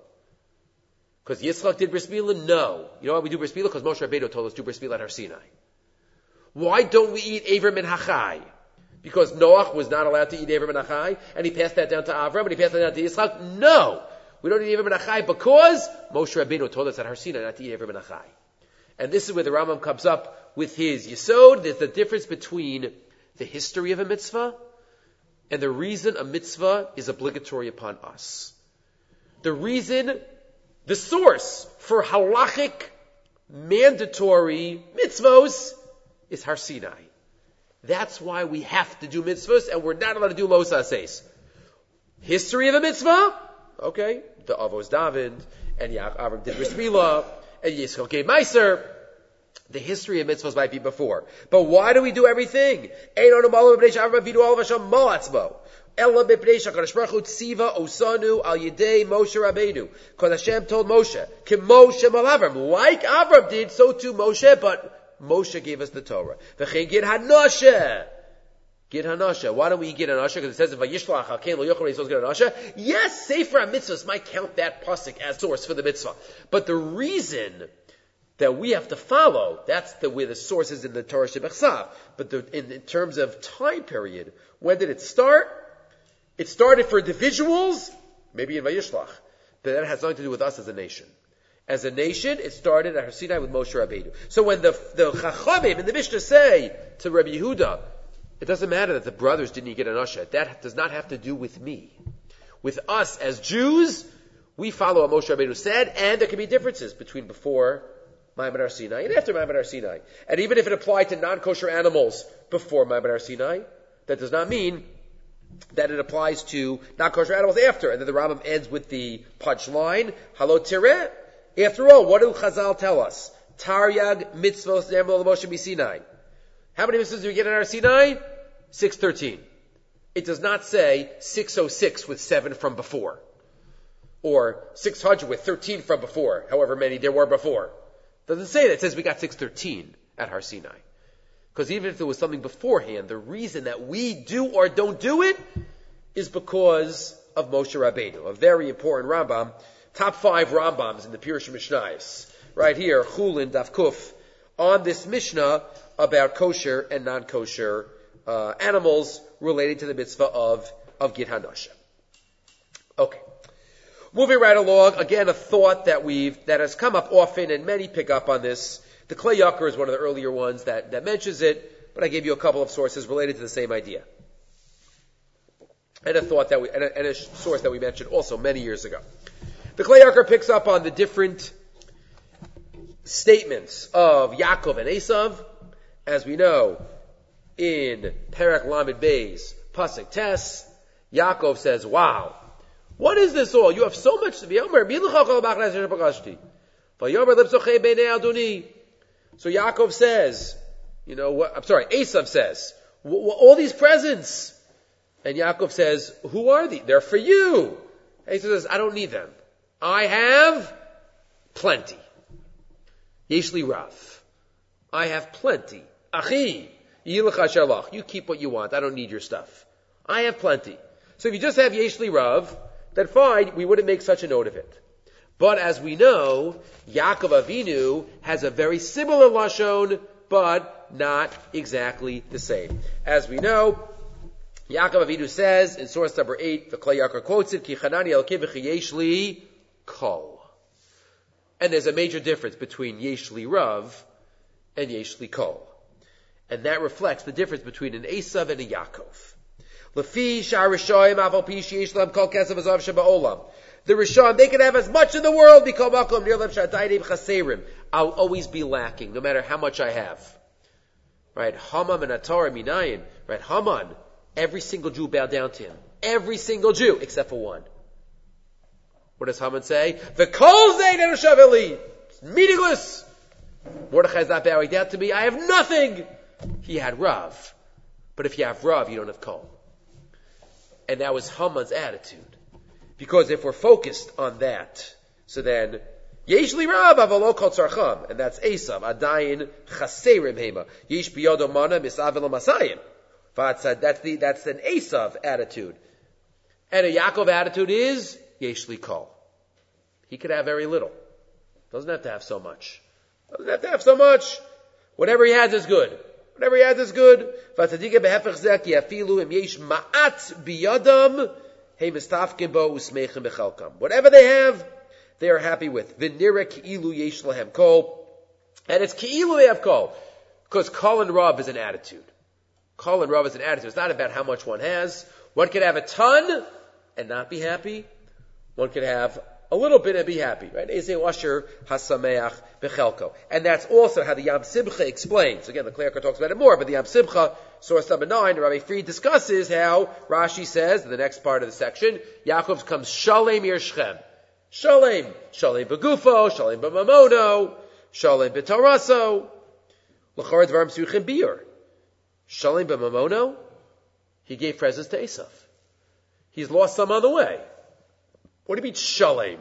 Because Yitzchak did bris milah? No. You know why we do bris milah? Because Moshe Rabbeinu told us to do bris milah at Har Sinai. Why don't we eat Avram and Hachai? Because Noach was not allowed to eat Avram and Hachai, and he passed that down to Avram, and he passed that down to Yitzchak? No. We don't eat Ever Menachai because Moshe Rabbeinu told us at Har Sinai not to eat Ever Menachai. And this is where the Rambam comes up with his Yisod. There's the difference between the history of a mitzvah and the reason a mitzvah is obligatory upon us. The reason, the source for halachic mandatory mitzvos is Har Sinai. That's why we have to do mitzvahs and we're not allowed to do los ases. History of a mitzvah? Okay. The Avos David and Avram did Bris and Yisrael gave Meiser. The history of mitzvahs might be before. But why do we do everything? Ella b'pnei shakadosh baruch hu tziva osanu al Moshe Rabbeinu. Because Hashem told Moshe, "Kim Moshe Avram." Like Avram did, so too Moshe. But Moshe gave us the Torah. V'chein gid hanoshe. Gid hanasha. Why don't we get hanasha? Because it says in Vayishlach Hakein Lo Yochel Yisrael Gid hanasha. Yes, Sefer mitzvahs might count that pasuk as source for the mitzvah, but the reason that we have to follow. That's the way the source is in the Torah Shebechsav. But the, in, in, terms of time period, when did it start? It started for individuals, maybe in Vayishlach, but that has nothing to do with us as a nation. As a nation, it started at Har Sinai with Moshe Rabbeinu. So when the the Chachamim in the Mishnah say to Rabbi Yehuda, it doesn't matter that the brothers didn't get an usher. That does not have to do with me. With us as Jews, we follow what Moshe Rabbeinu said, and there can be differences between before Har Sinai and after Har Sinai. And even if it applied to non-kosher animals before Har Sinai, that does not mean that it applies to not kosher animals after. And then the Rambam ends with the punchline, Halo Tireh. After all, what do Chazal tell us? Taryag mitzvos ne'emel Moshe Sinai. How many mitzvahs do we get in Har Sinai? 613. It does not say 606 with 7 from before. Or 600 with 13 from before, however many there were before. Doesn't say that. It says we got 613 at Har Sinai. Because even if there was something beforehand, the reason that we do or don't do it is because of Moshe Rabbeinu, a very important Rambam. Top five Rambams in the Pirush Mishnayos. Right here, Chulin Dafkuf, on this Mishnah about kosher and non-kosher uh, animals related to the mitzvah of, of Gid Hanasha. Okay. Moving right along, again, a thought that we've, that has come up often and many pick up on this. The Kli Yakar is one of the earlier ones that, that mentions it, but I gave you a couple of sources related to the same idea. And a thought that we, and a, and a source that we mentioned also many years ago. The Kli Yakar picks up on the different statements of Yaakov and Esav. As we know, in Perak Lamed Beis, Pasuk Tes, Yaakov says, wow, what is this all? You have so much to be. So Yaakov says, you know what, I'm sorry, Esav says, all these presents. And Yaakov says, who are these? They're for you. Esav says, I don't need them. I have plenty. Yeshli Rav. I have plenty. Achi. You keep what you want. I don't need your stuff. I have plenty. So if you just have Yeshli Rav, then fine, we wouldn't make such a note of it. But as we know, Yaakov Avinu has a very similar lashon, but not exactly the same. As we know, Yaakov Avinu says in source number eight, the Yakar quotes it, Ki chanani yeshli kol. And there's a major difference between yeshli rav and yeshli kol. And that reflects the difference between an Esav and a Yaakov. The Rishon, they can have as much in the world, I'll always be lacking, no matter how much I have. Right? Haman and Atar Minayin. Right? Haman, every single Jew bowed down to him. Every single Jew, except for one. What does Haman say? The Kol Zayn It's meaningless. Mordechai is not bowing down to me. I have nothing. He had Rav. But if you have Rav, you don't have Kol. And that was Haman's attitude. Because if we're focused on that, so then, Yesh li rab avalo kol and that's Esav, Adayin chaserim hema. Yesh biyodo mana misavelo masayim. That's the, that's an Esav attitude. And a Yaakov attitude is, Yesh li kol. He could have very little. Doesn't have to have so much. Doesn't have to have so much. Whatever he has is good. Whatever he has is good. Im yesh ma'at biyadam Whatever they have, they are happy with. Ki'ilu kol. And it's ki'ilu they have kol. Because kol and rav is an attitude. Kol and rav is an attitude. It's not about how much one has. One could have a ton and not be happy. One could have a little bit and be happy, right? Hasameach. And that's also how the Yam Simcha explains. Again, the Kli Yakar talks about it more, but the Yam Simcha, source number nine, Rabbi Fried discusses how Rashi says, in the next part of the section, Yaakov comes Shalem Yershchem. Shalem. Shalem begufo, Shalem b'mamono, Shalem b'taraso. L'char dvarim suchim biur. Shalem b'mamono, he gave presents to Esav. He's lost some on the way. What do you mean shalem?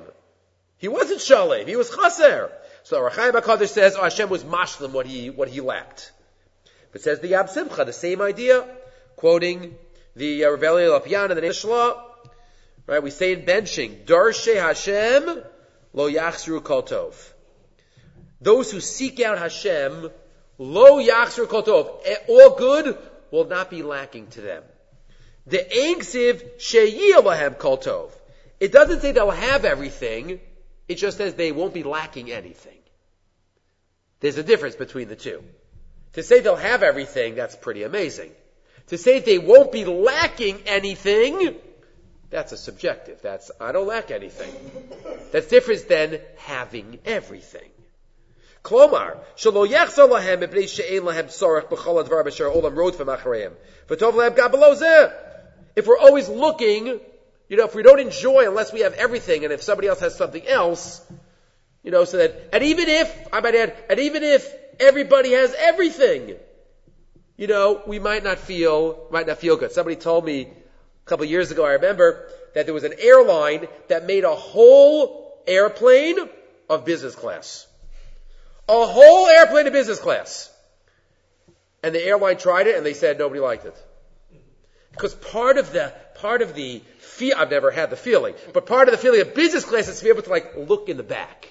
He wasn't shalem. He was chaser. So Rachai Bakadosh says oh, Hashem was mashlim what he what he lacked. But says the Yam Simcha the same idea, quoting the uh, Reb Eliyahu Lopian and the Nishla. Right, we say in benching, Darshe Hashem lo yachsru kol tov. Those who seek out Hashem, lo yachsru kol tov. Eh, all good will not be lacking to them. The Eksiv Sheyil Lahem Kol Tov. It doesn't say they'll have everything. It just says they won't be lacking anything. There's a difference between the two. To say they'll have everything, that's pretty amazing. To say they won't be lacking anything, that's a subjective. That's, I don't lack anything. That's different than having everything. If we're always looking you know, if we don't enjoy unless we have everything, and if somebody else has something else, you know, so that, and even if, I might add, and even if everybody has everything, you know, we might not feel, might not feel good. Somebody told me a couple years ago, I remember, that there was an airline that made a whole airplane of business class. A whole airplane of business class. And the airline tried it and they said nobody liked it. Because part of the, part of the I've never had the feeling, but part of the feeling of business class is to be able to like look in the back.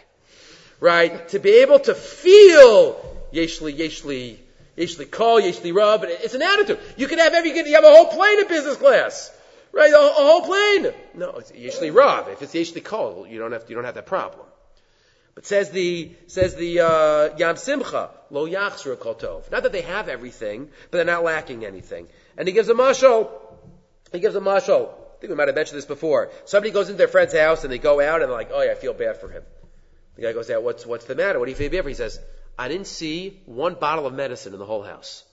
Right? To be able to feel yeshli, yeshli, yeshli call, yeshli rub, it's an attitude. You can have every, you have a whole plane of business class. Right? A, a whole plane. No, it's yeshli rub. If it's yeshli call, you don't have, you don't have that problem. But says the says the uh, Yam Simcha lo yachsru kol Not that they have everything, but they're not lacking anything. And he gives a mashal. He gives a mashal. I think we might have mentioned this before. Somebody goes into their friend's house and they go out and they're like, oh yeah, I feel bad for him. The guy goes out, what's, what's the matter? What do you feel bad for? He says, I didn't see one bottle of medicine in the whole house.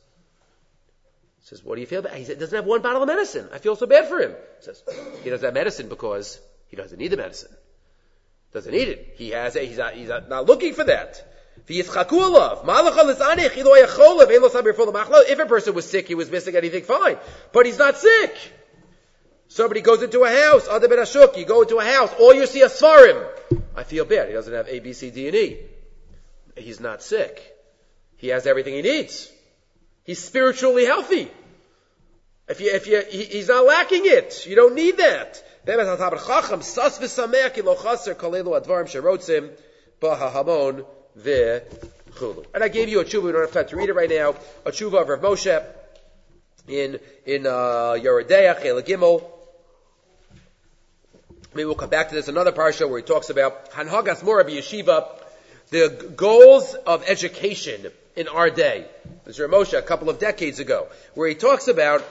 He says, what do you feel bad? He says, doesn't have one bottle of medicine. I feel so bad for him. He says, he doesn't have medicine because he doesn't need the medicine. Doesn't need it. He has it. He's not, he's not, not looking for that. If a person was sick, he was missing anything, fine. But he's not sick. Somebody goes into a house, other ben ashuk, you go into a house, all you see are svarim. I feel bad. He doesn't have A, B, C, D, and E. He's not sick. He has everything he needs. He's spiritually healthy. If you, if you, he, he's not lacking it. You don't need that. And I gave you a tshuva, we don't have time to read it right now, a tshuva of Rav Moshe in, in, uh, Yoreh Deah, Chela Gimel, Maybe we'll come back to this another parsha where he talks about Hanhagas Morabi Yeshiva, the goals of education in our day. Mr. Moshe a couple of decades ago, where he talks about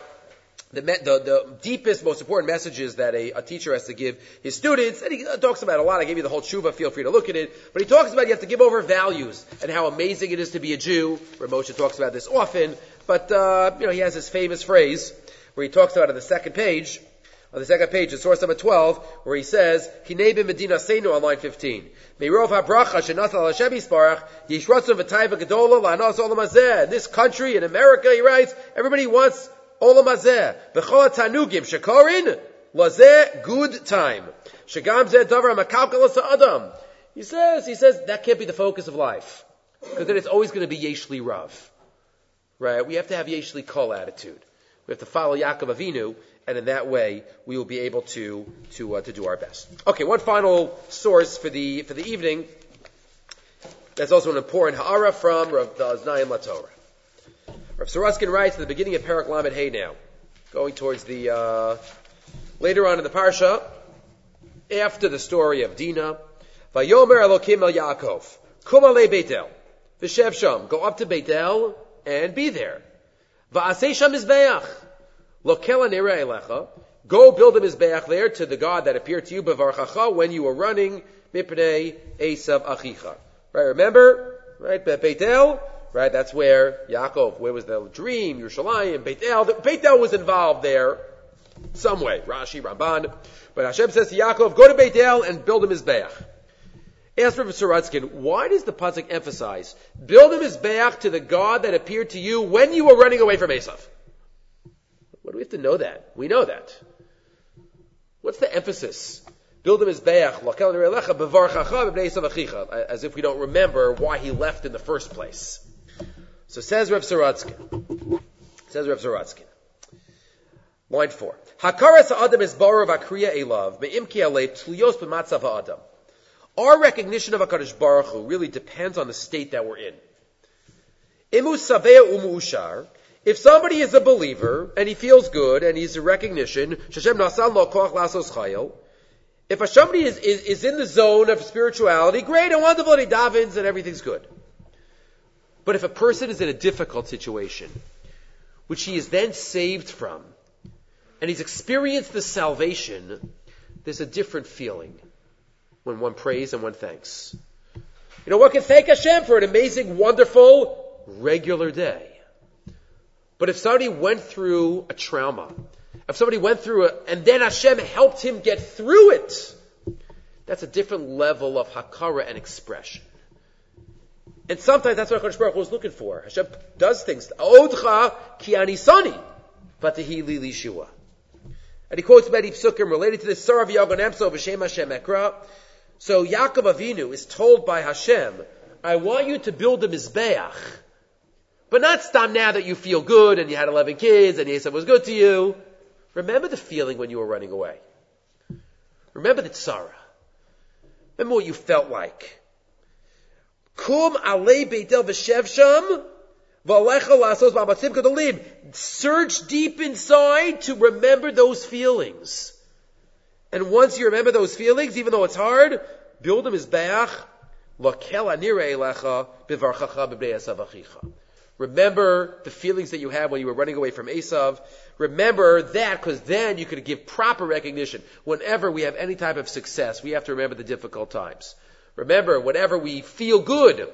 the, the, the, deepest, most important messages that a, a, teacher has to give his students, and he talks about a lot. I gave you the whole tshuva, feel free to look at it. But he talks about you have to give over values and how amazing it is to be a Jew. Ramosha talks about this often, but uh, you know he has this famous phrase where he talks about on the second page on the second page, in source number 12, where he says, Kinebim Medina Seinu on line 15. Meirov HaBracha Shenathal Hashem Yisparach, Yishratzun V'taiva Gedola La'anos Olam Hazeh. In this country, in America, he writes, everybody wants Olam Hazeh. V'chol Tanugim Shekorin, Lazeh, good time. Shagam Zeh Davar HaMakalkalas Adam. He says, he says, that can't be the focus of life. Because then it's always going to be Yeshli Rav. Right? We have to have Yeshli Kol attitude. We have to follow Yaakov Avinu and in that way we will be able to to uh, to do our best. Okay, one final source for the for the evening. That's also an important ha'ara from Rav Znaim Latorah. Rav Sorotzkin writes at the beginning of Parak Lamed Hey now, going towards the uh, Later on in the parsha, after the story of Dinah, Vayomer Elokim El Yaakov, Kum Ale Beitel, V'shev Sham, go up to Beitel and be there. Va'asei Sham Lokel Anira Elecha, go build a Mizbeach there to the God that appeared to you, Bevarchacha, when you were running, Mipnei Esav Achicha. Right, remember? Right, Beitel, right, that's where Yaakov, where was the dream, Yerushalayim, Beitel, Beitel was involved there, some way, Rashi, Ramban. But Hashem says to Yaakov, go to Beit El and build a Mizbeach. Ask Rabbi Sorotzkin, why does the Pasuk emphasize, build a Mizbeach to the God that appeared to you when you were running away from Esav? What do we have to know that? We know that. What's the emphasis? Build a Mizbeach, as if we don't remember why he left in the first place. So says Rav Sorotzkin, says Rav Sorotzkin, Line four. Hakaras Adam is barav akriya elav be'imki alev tliyos b'matzav Adam. Our recognition of Hakadosh Baruch Hu really depends on the state that we're in. Imu sabea umushar. If somebody is a believer and he feels good and he's a recognition, Shashem nasan lo lasos. If somebody is, is, is in the zone of spirituality, great and wonderful, and he davens and everything's good. But if a person is in a difficult situation, which he is then saved from, and he's experienced the salvation, there's a different feeling when one prays and one thanks. You know, one can thank Hashem for an amazing, wonderful, regular day. But if somebody went through a trauma, if somebody went through it, and then Hashem helped him get through it, that's a different level of hakara and expression. And sometimes that's what HaKadosh Baruch Hu is looking for. Hashem does things. Odcha ki anisani, vatahi li lishua. And he quotes many psukim related to this Sarav Yagonemso B'Shem Hashem Ekra. So Yaakov Avinu is told by Hashem, I want you to build a Mizbeach. But not stop now that you feel good and you had 11 kids and Yisrael was good to you. Remember the feeling when you were running away. Remember the tzara. Remember what you felt like. Kum alei beitel v'shev sham Search deep inside to remember those feelings. And once you remember those feelings, even though it's hard, build them as beach. Remember the feelings that you had when you were running away from Esav. Remember that because then you could give proper recognition. Whenever we have any type of success, we have to remember the difficult times. Remember, whenever we feel good,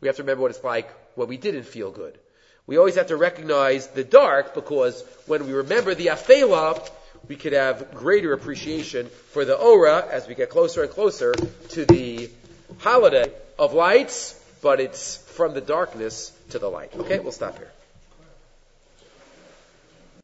we have to remember what it's like when we didn't feel good. We always have to recognize the dark because when we remember the afela, we could have greater appreciation for the aura as we get closer and closer to the holiday of lights, but it's from the darkness to the light. Okay, we'll stop here.